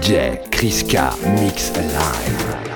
DJ Kriska Mix Live.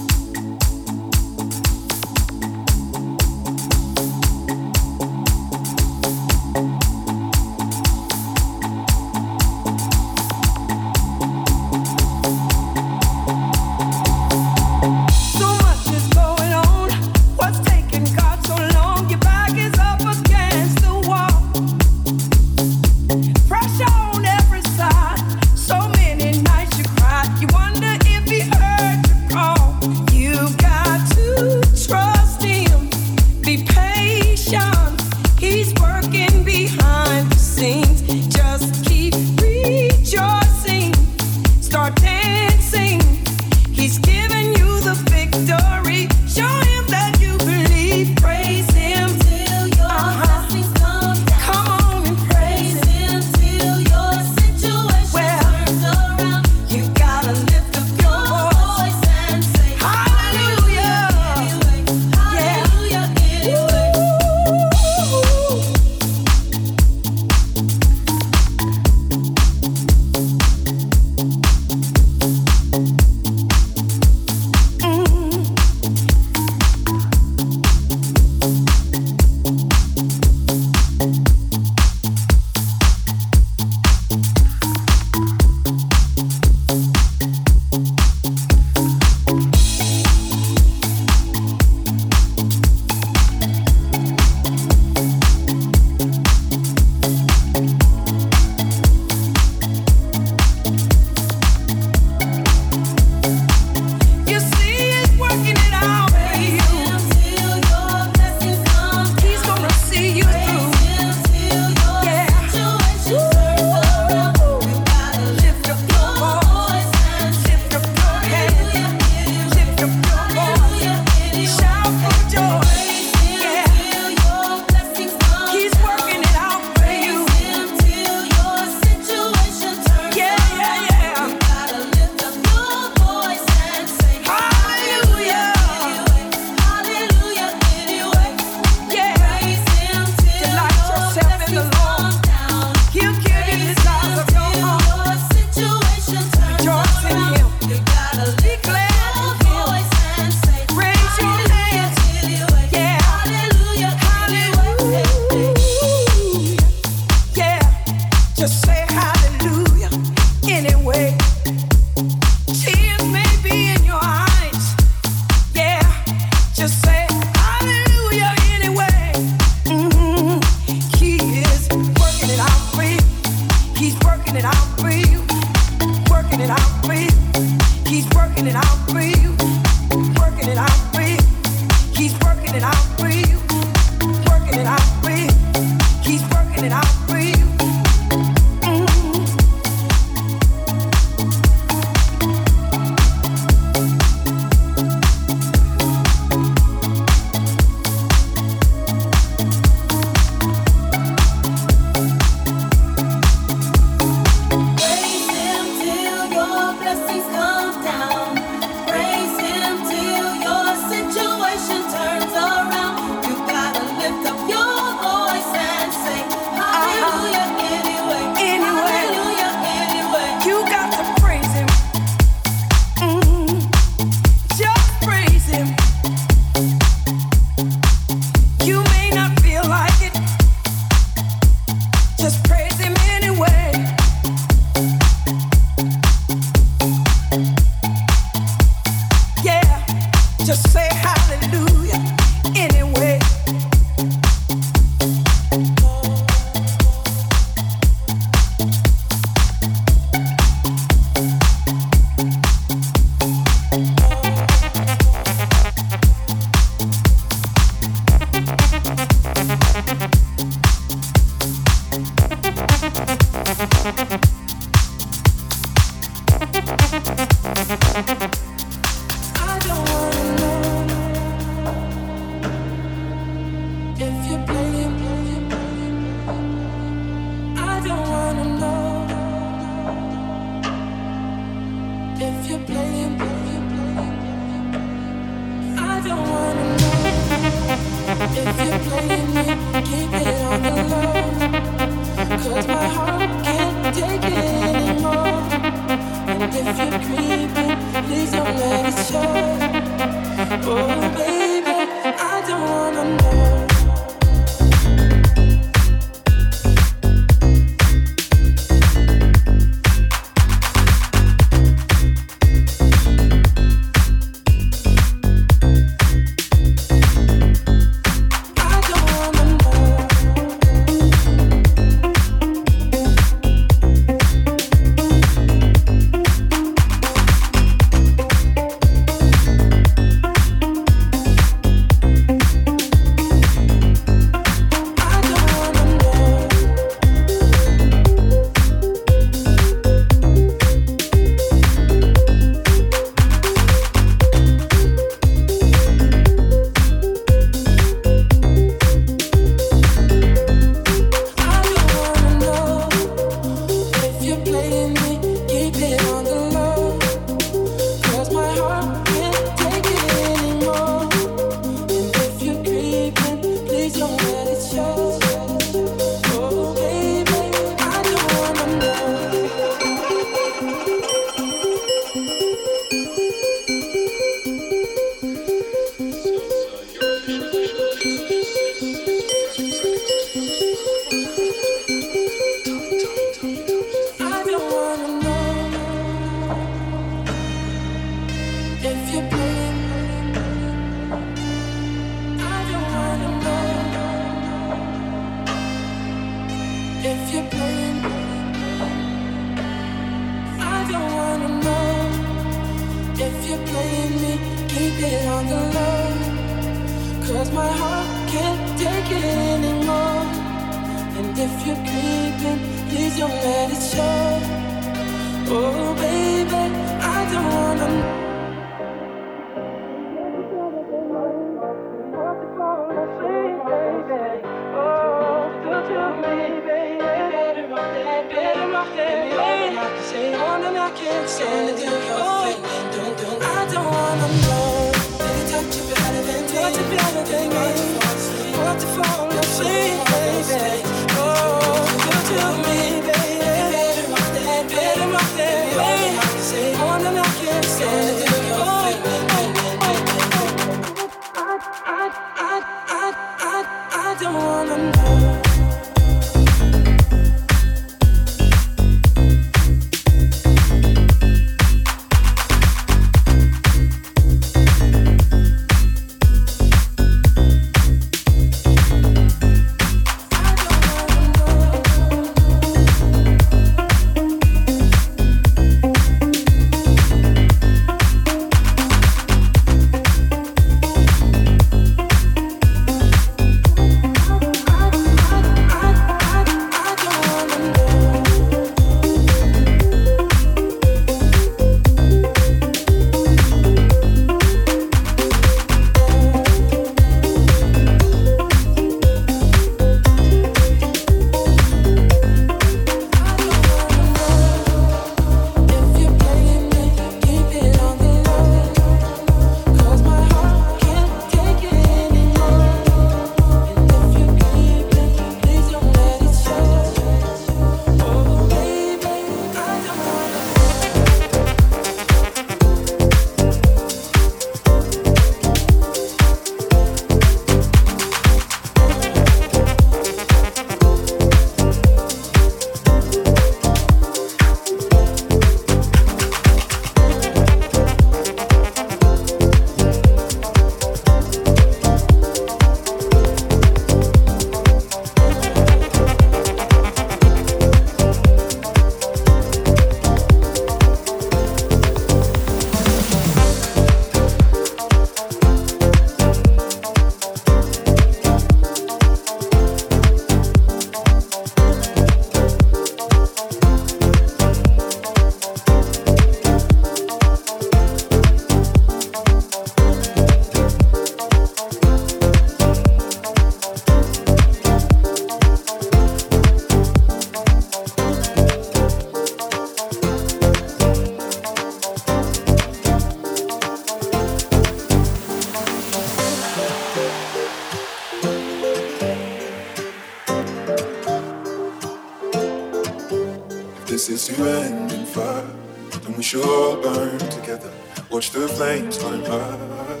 flames climb high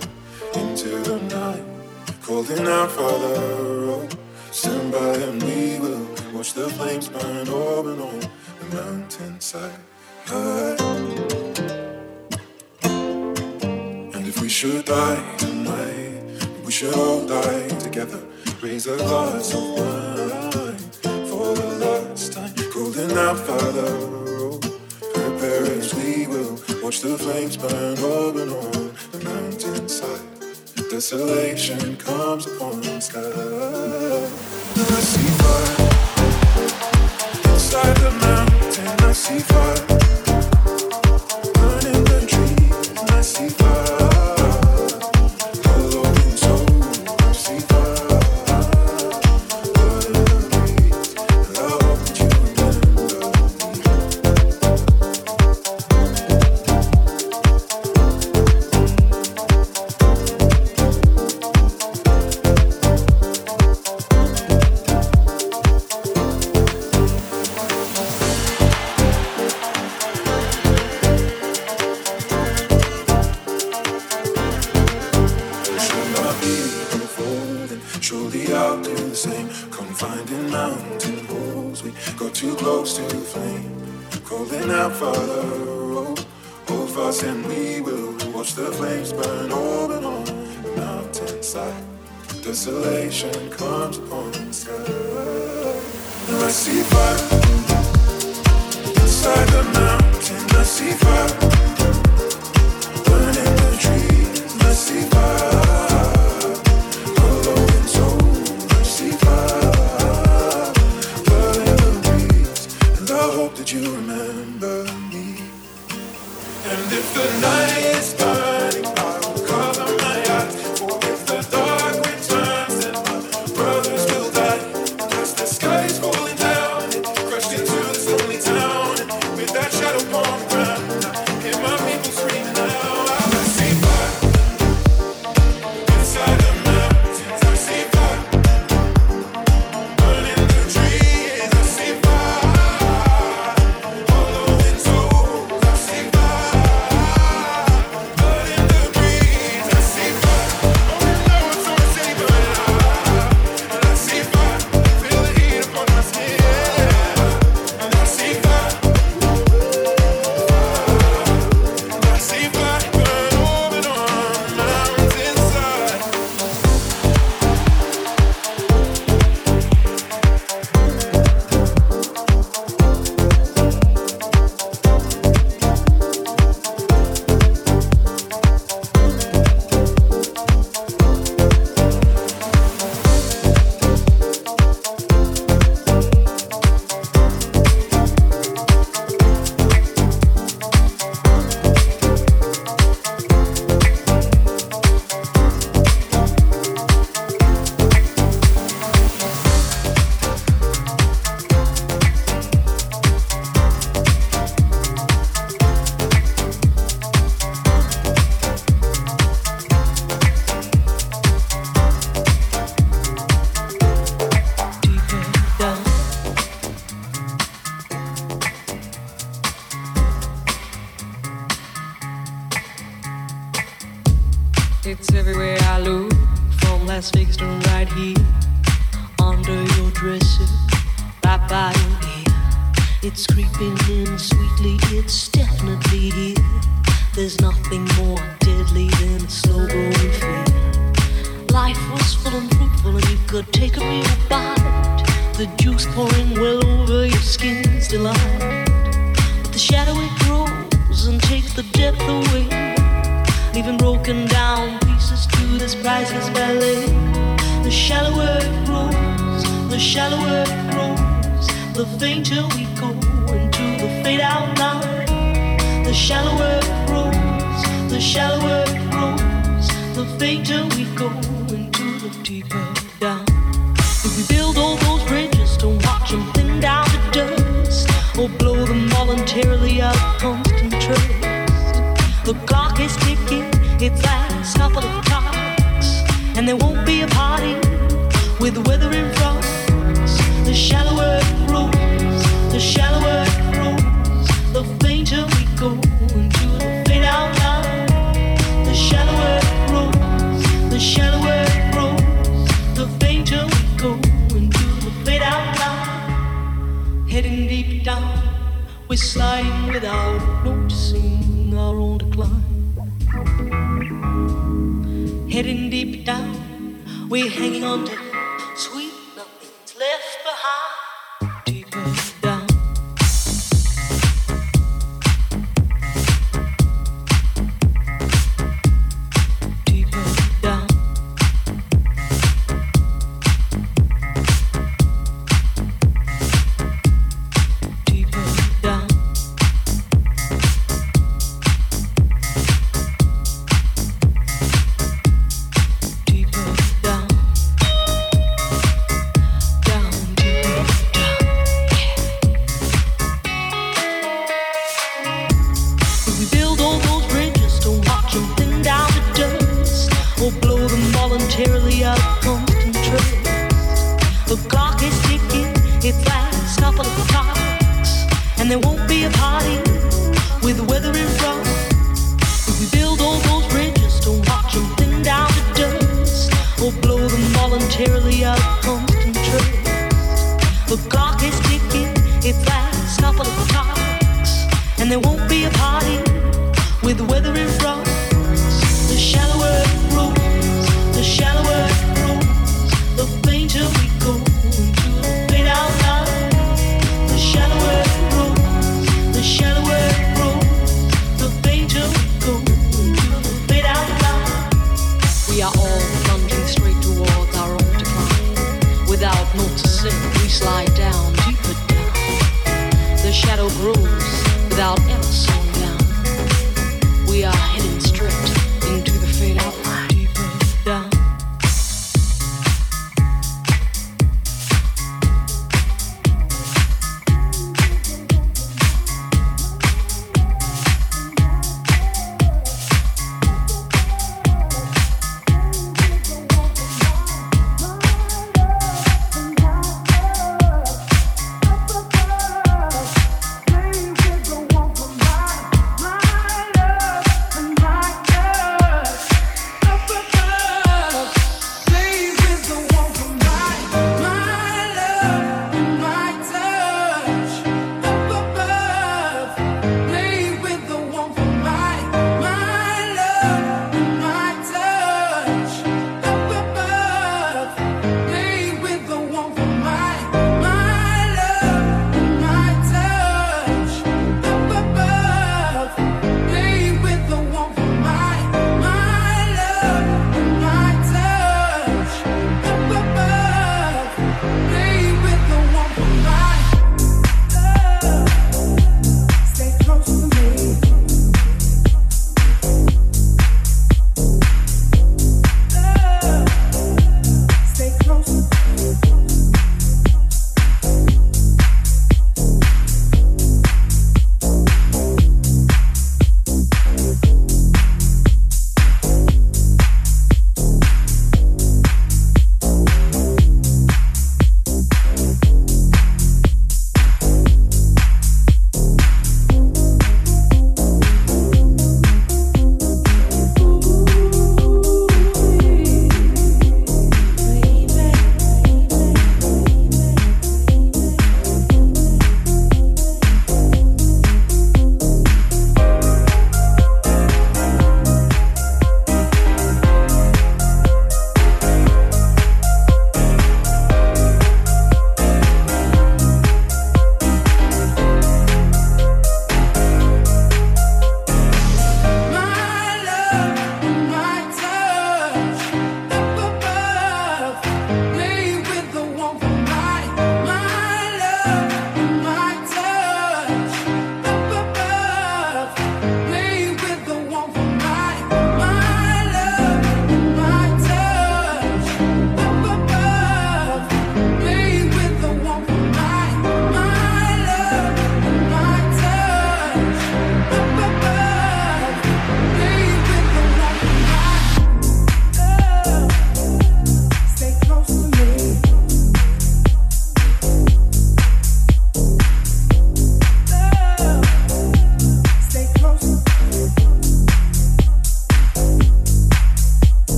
into the night, calling out for the rope. Stand by and we will watch the flames burn over on the mountainside. High. And if we should die tonight, we should all die together. Raise a glass consolation.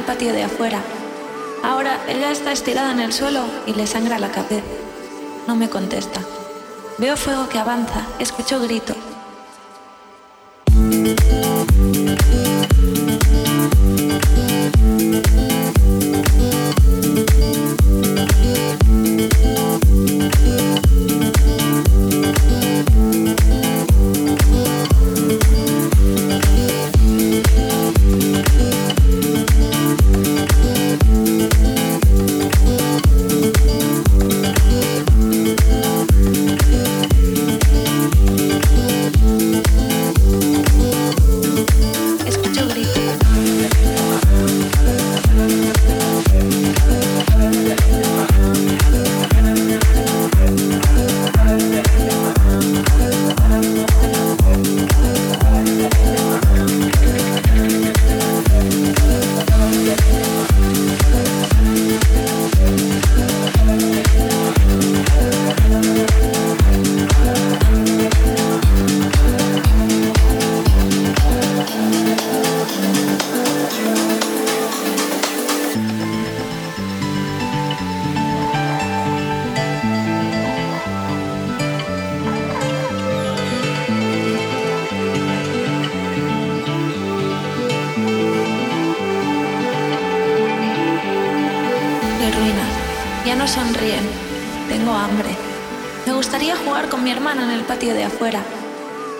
El patio de afuera. Ahora ella está estirada en el suelo y le sangra la cabeza. No me contesta. Veo fuego que avanza, escucho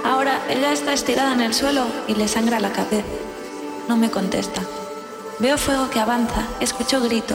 grito. suelo y le sangra la cabeza. No me contesta. Veo fuego que avanza, escucho grito.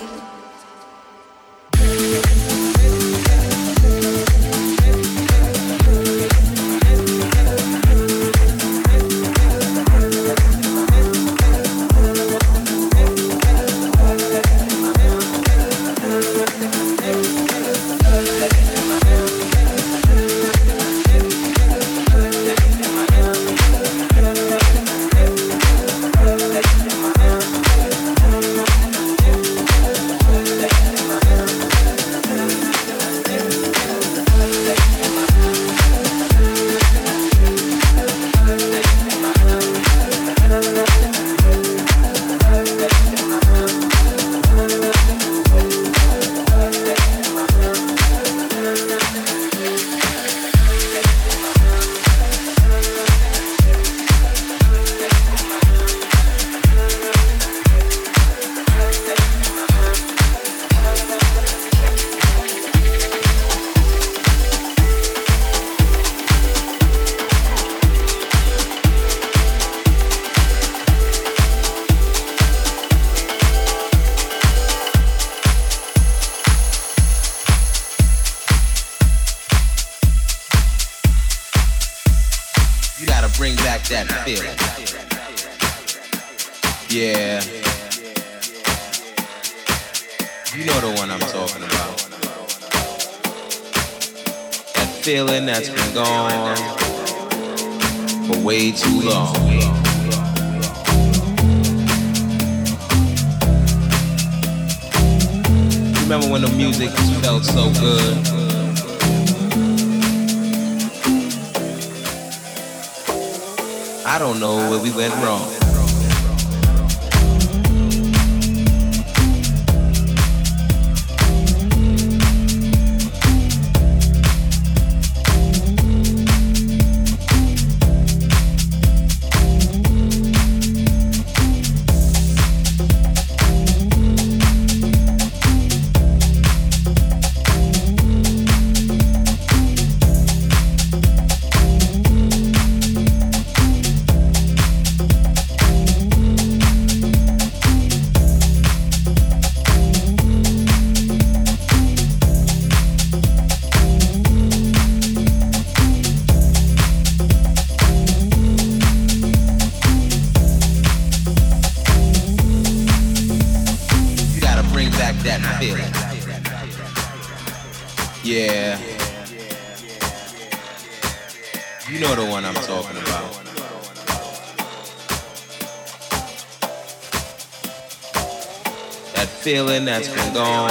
That's been gone.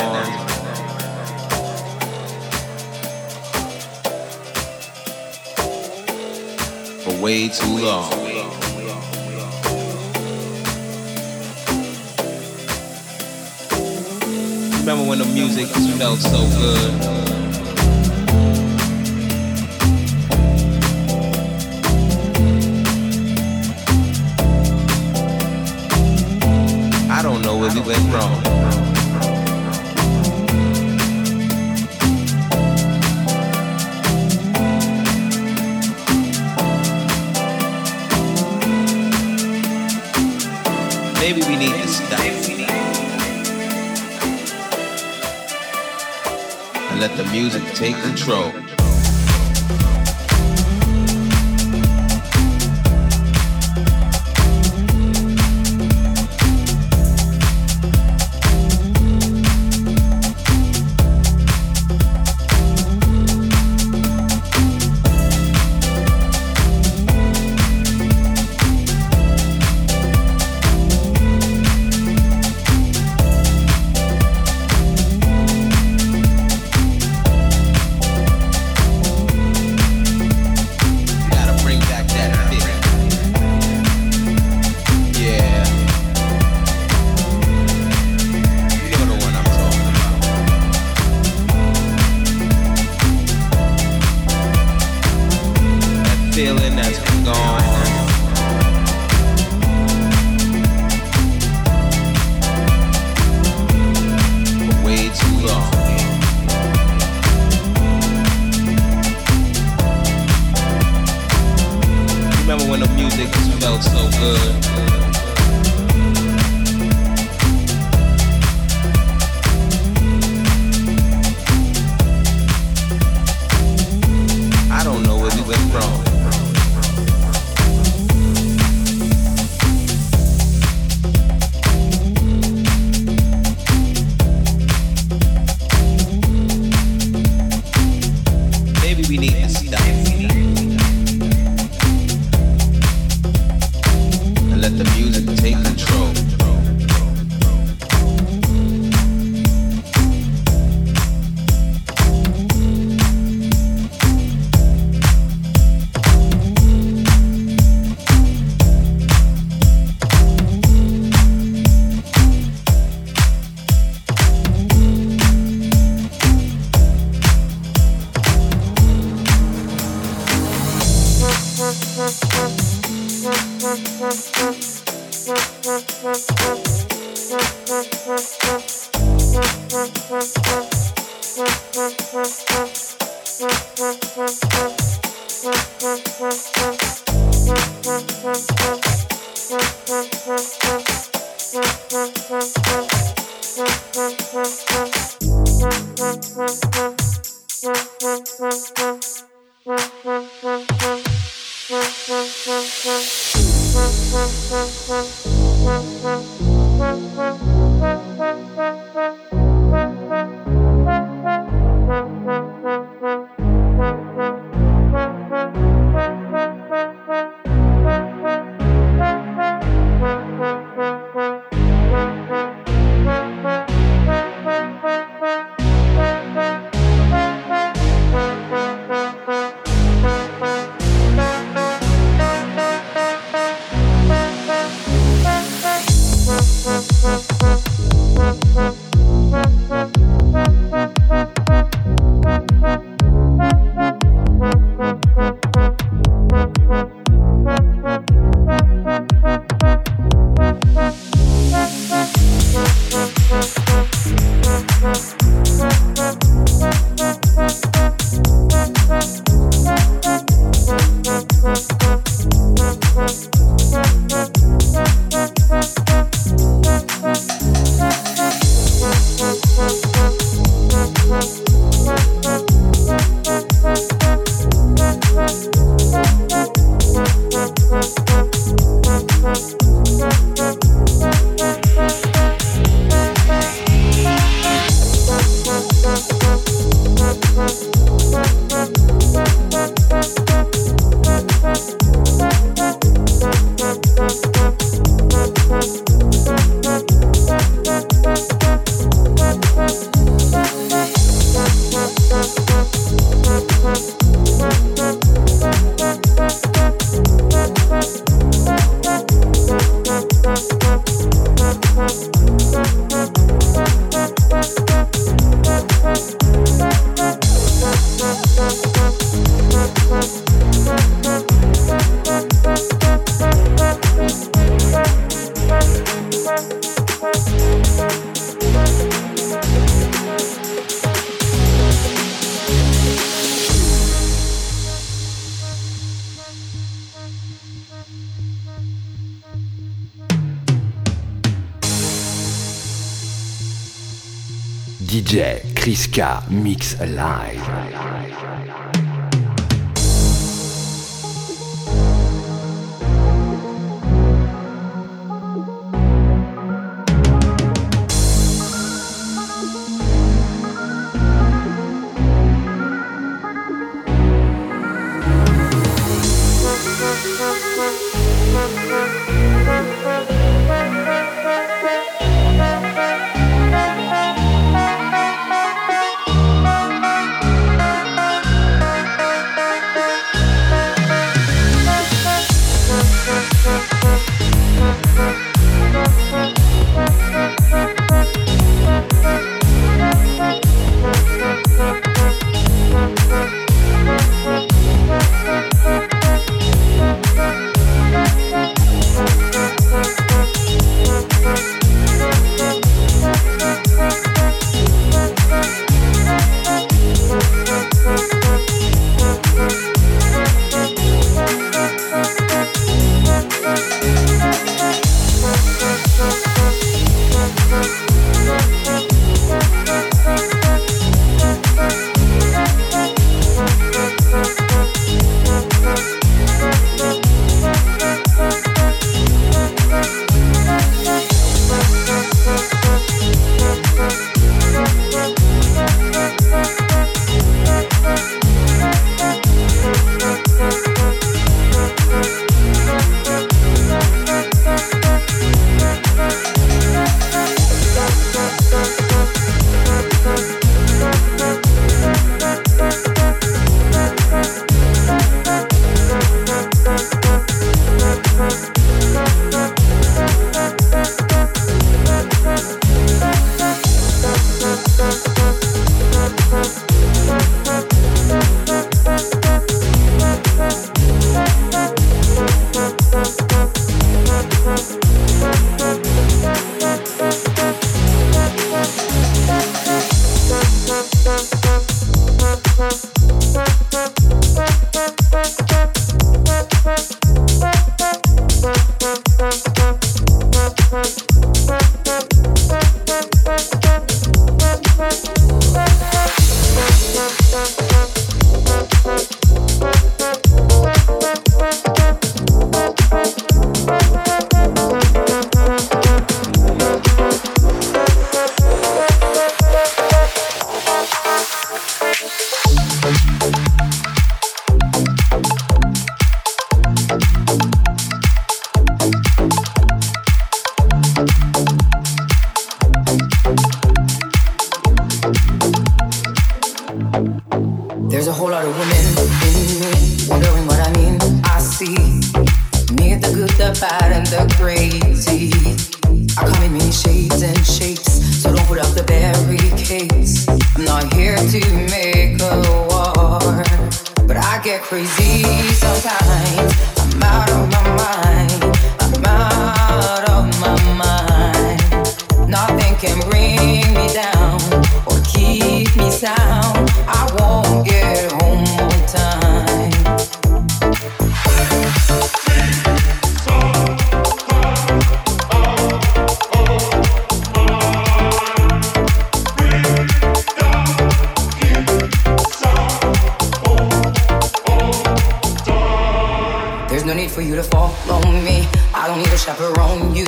Prisca Mix Live.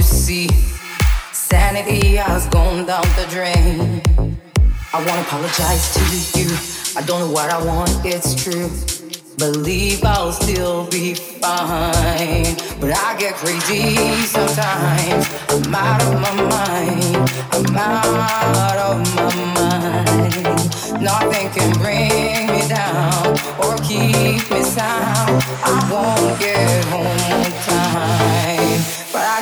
see. Sanity has gone down the drain. I wanna apologize to you. I don't know what I want, it's true. Believe I'll still be fine. But I get crazy sometimes. I'm out of my mind. I'm out of my mind. Nothing can bring me down or keep me sound. I won't get home on time.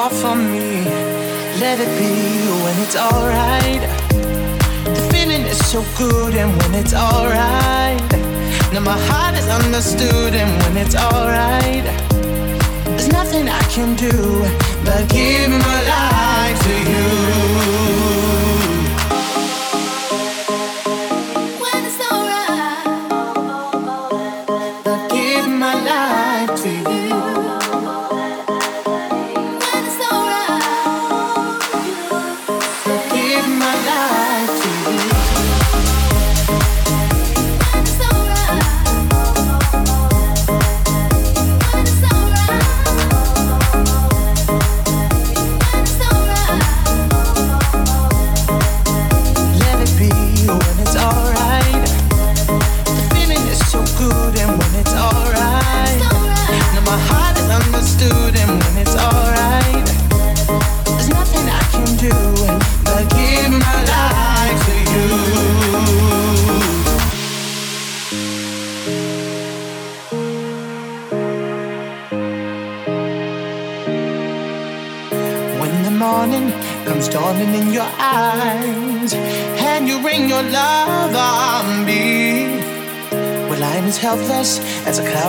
more for me. Let it be when it's alright. The feeling is so good, and when it's alright. Now my heart is understood, and when it's alright. There's nothing I can do but give my life to you.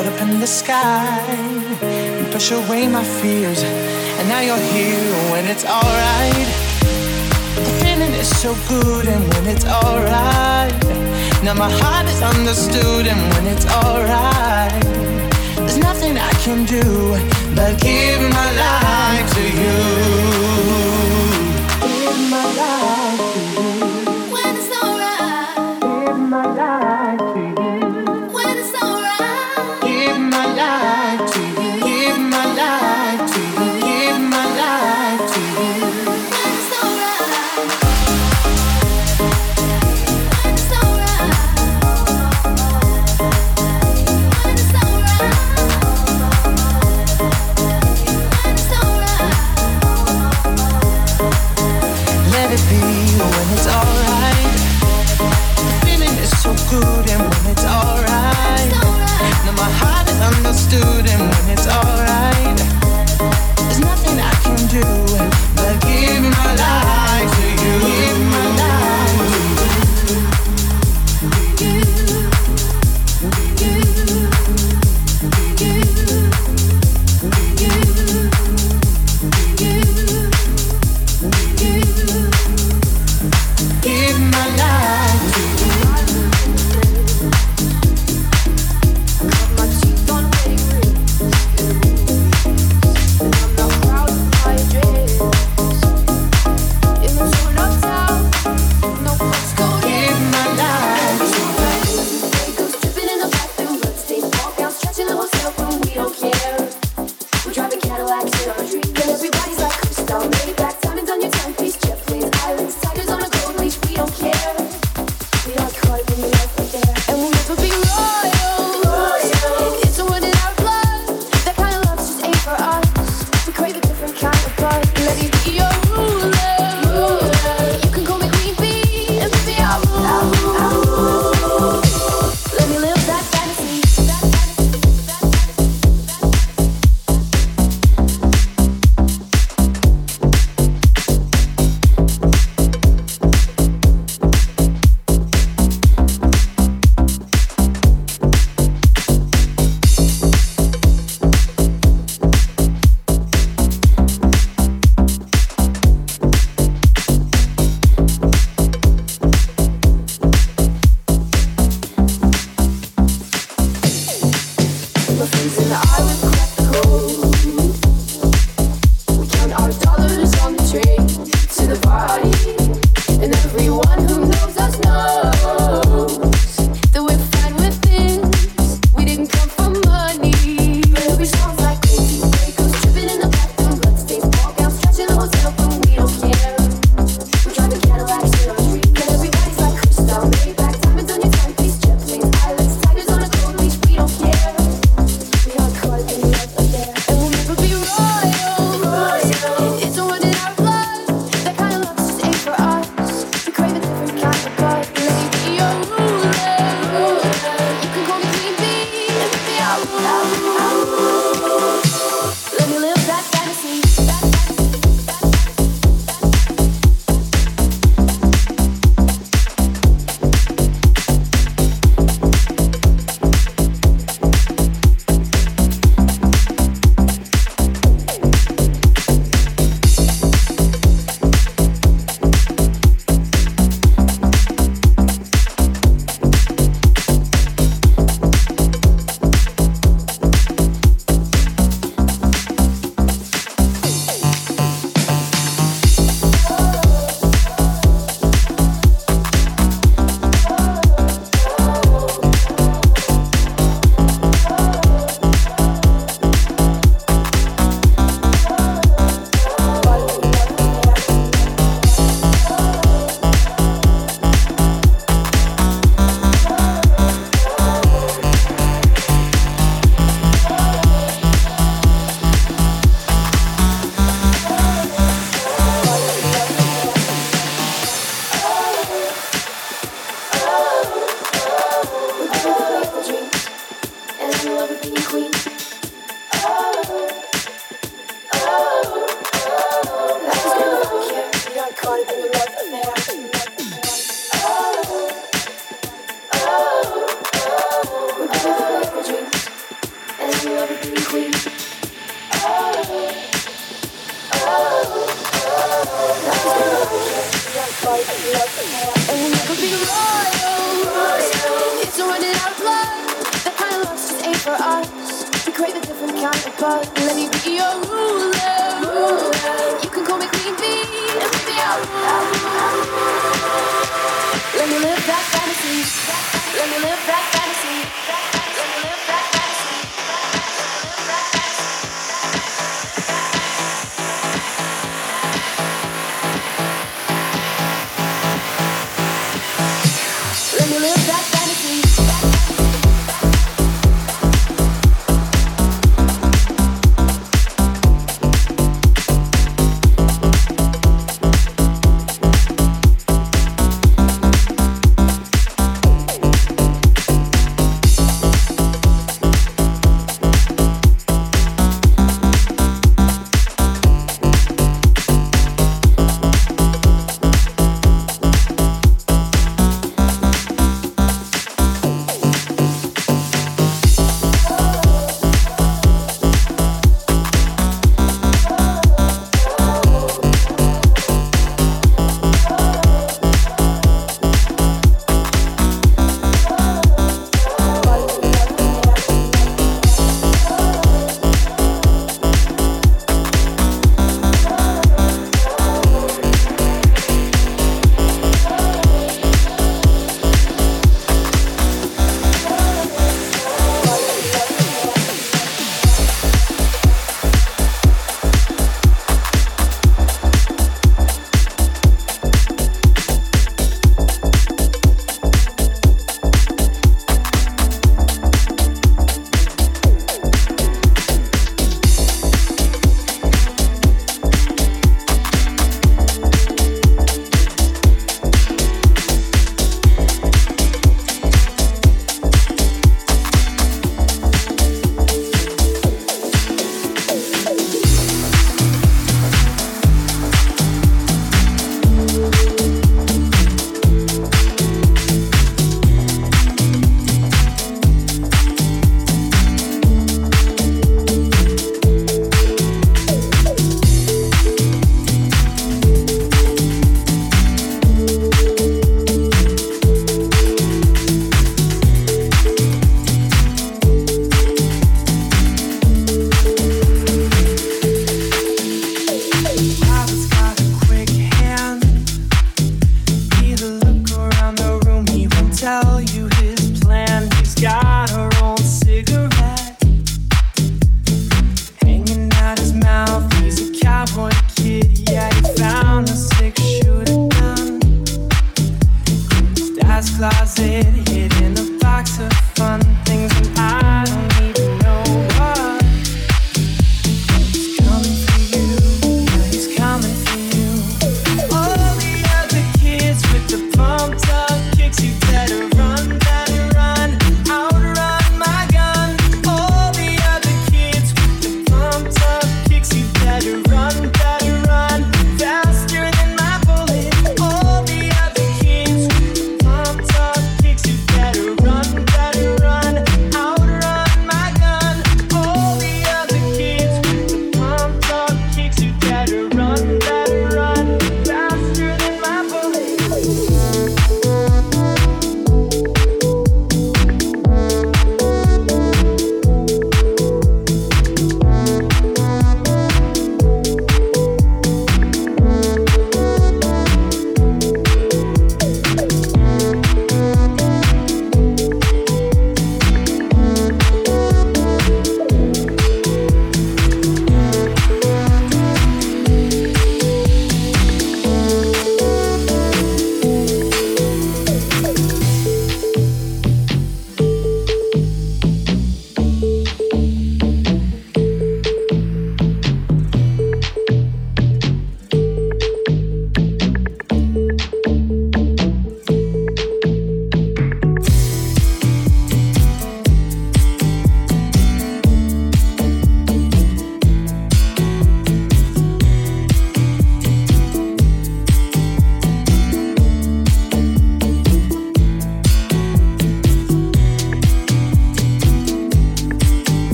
Cloud up in the sky. You push away my fears, and now you're here when it's alright. The feeling is so good, and when it's alright. Now my heart is understood, and when it's alright. There's nothing I can do but give my life to you.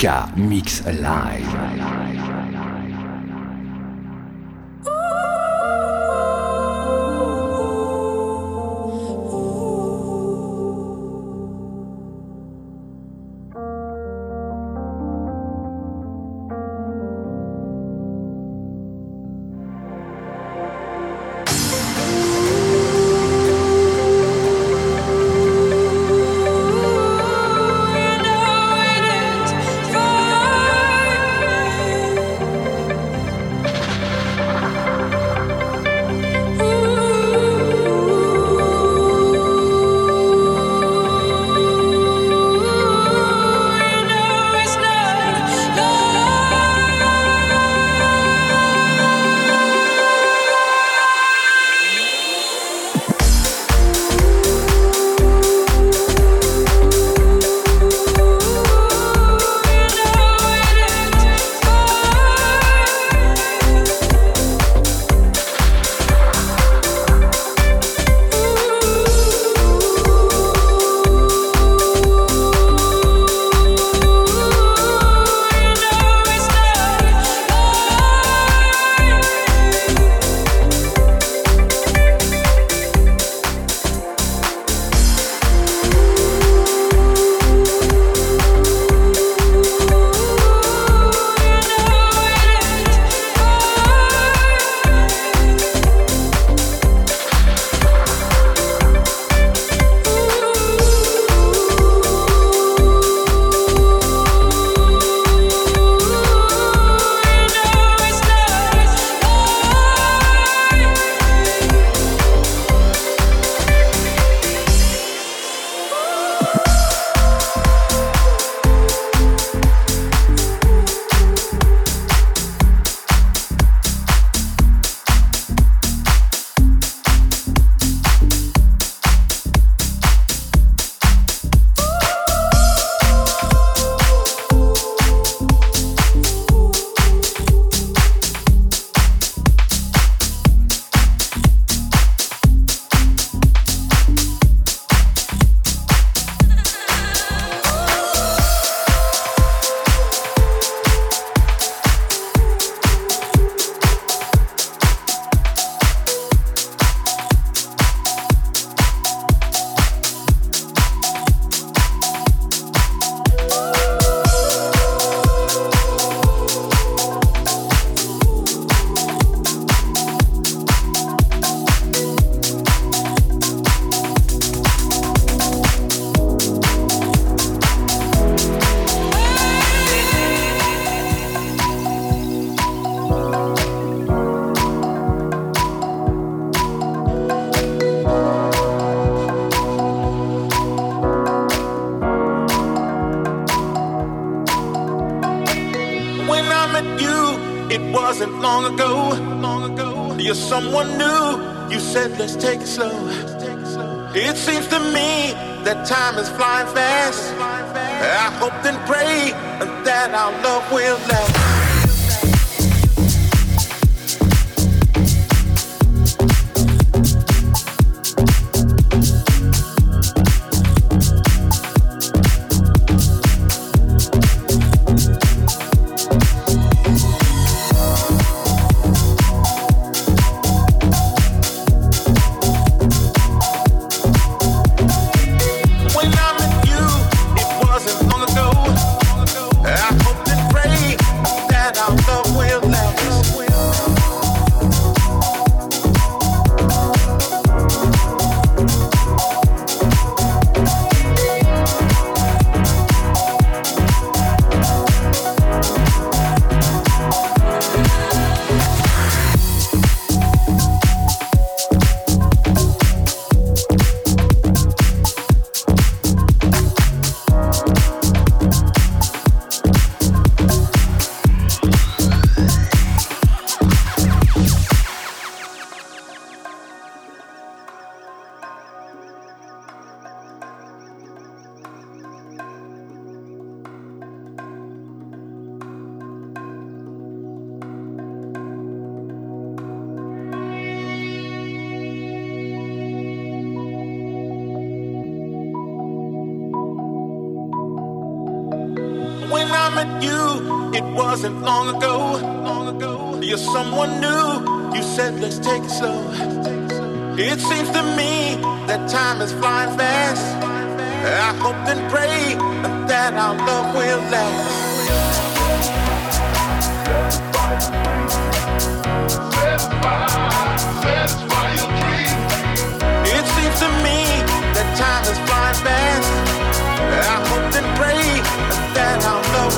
Mika Mix Live.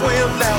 Our love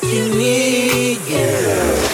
Feel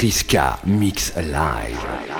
Prisca Mix Live.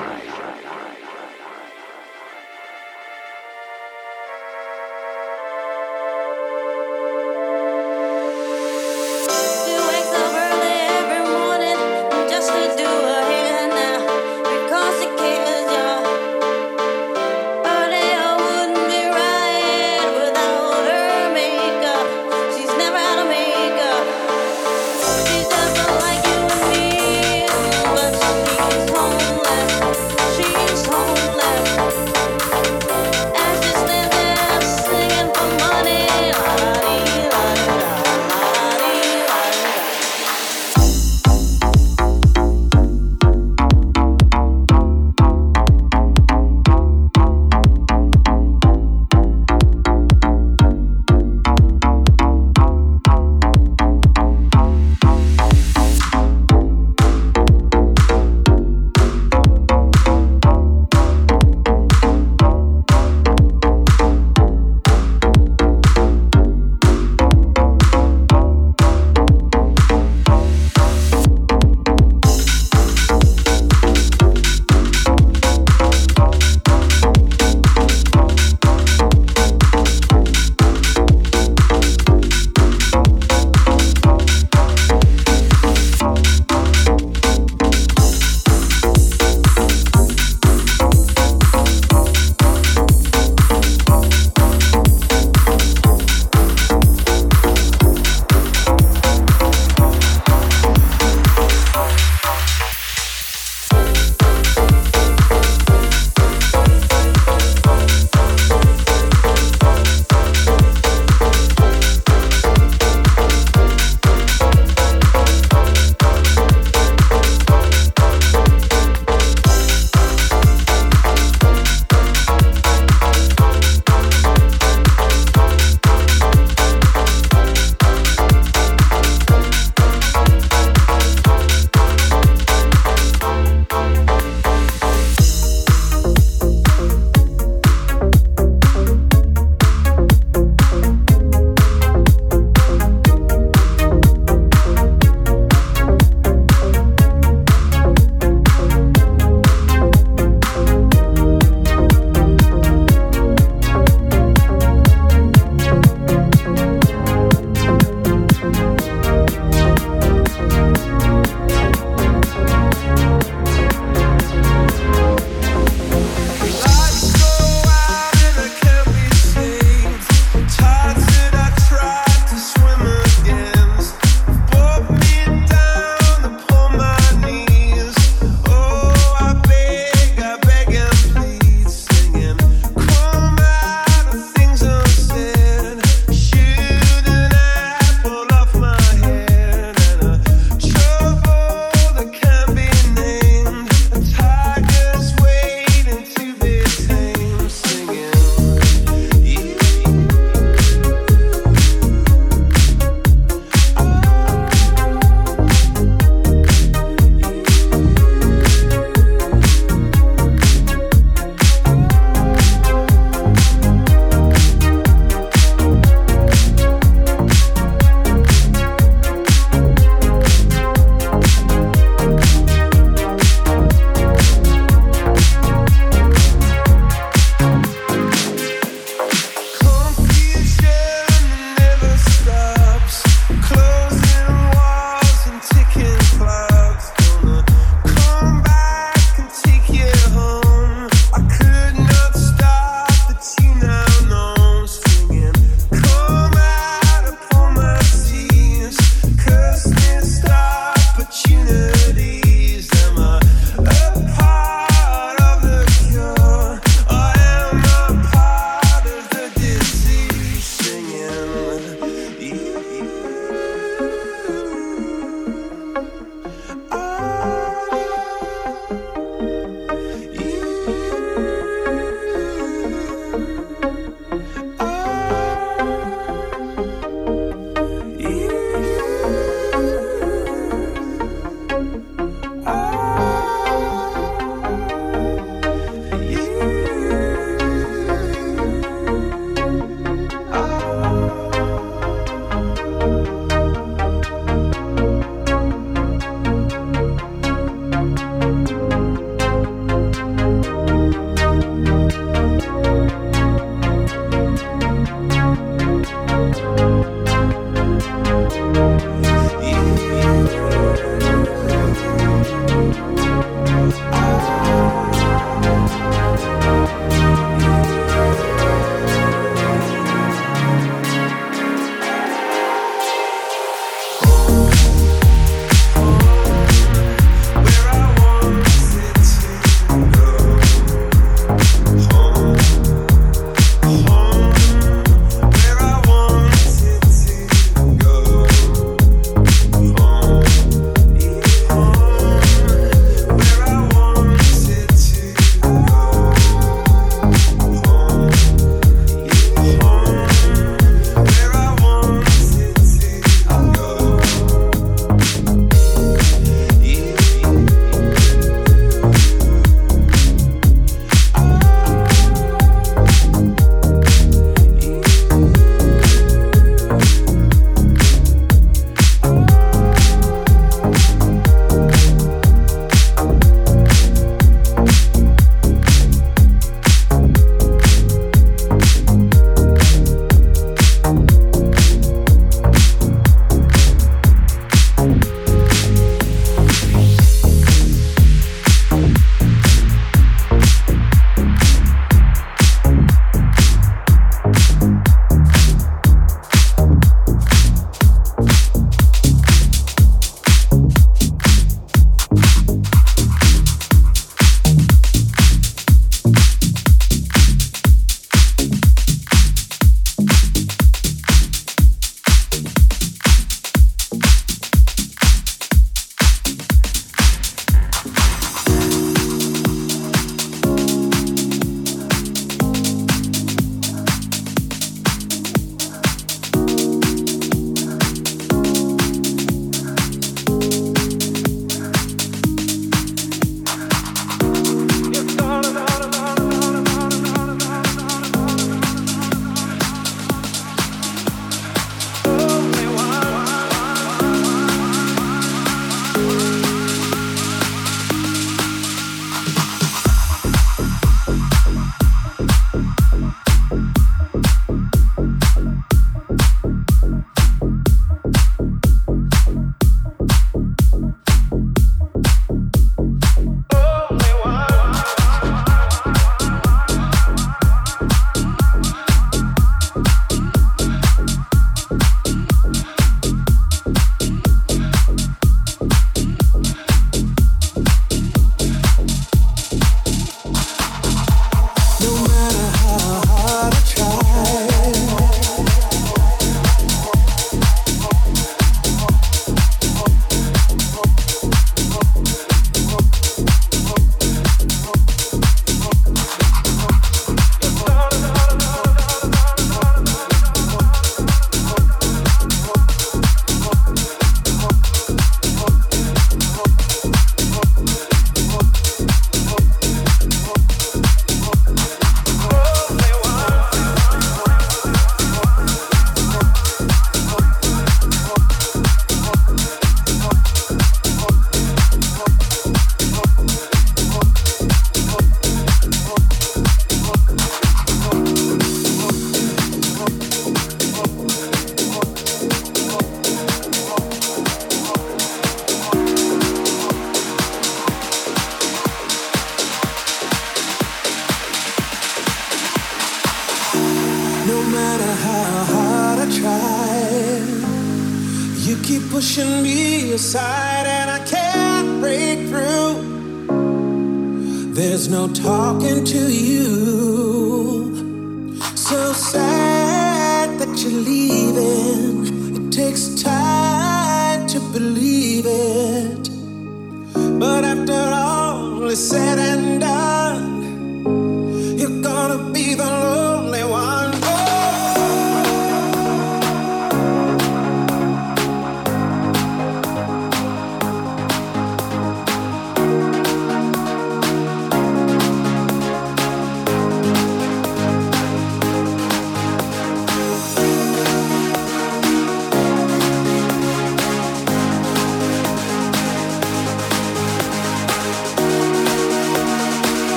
believe. It takes time to believe it. But after all is said and done,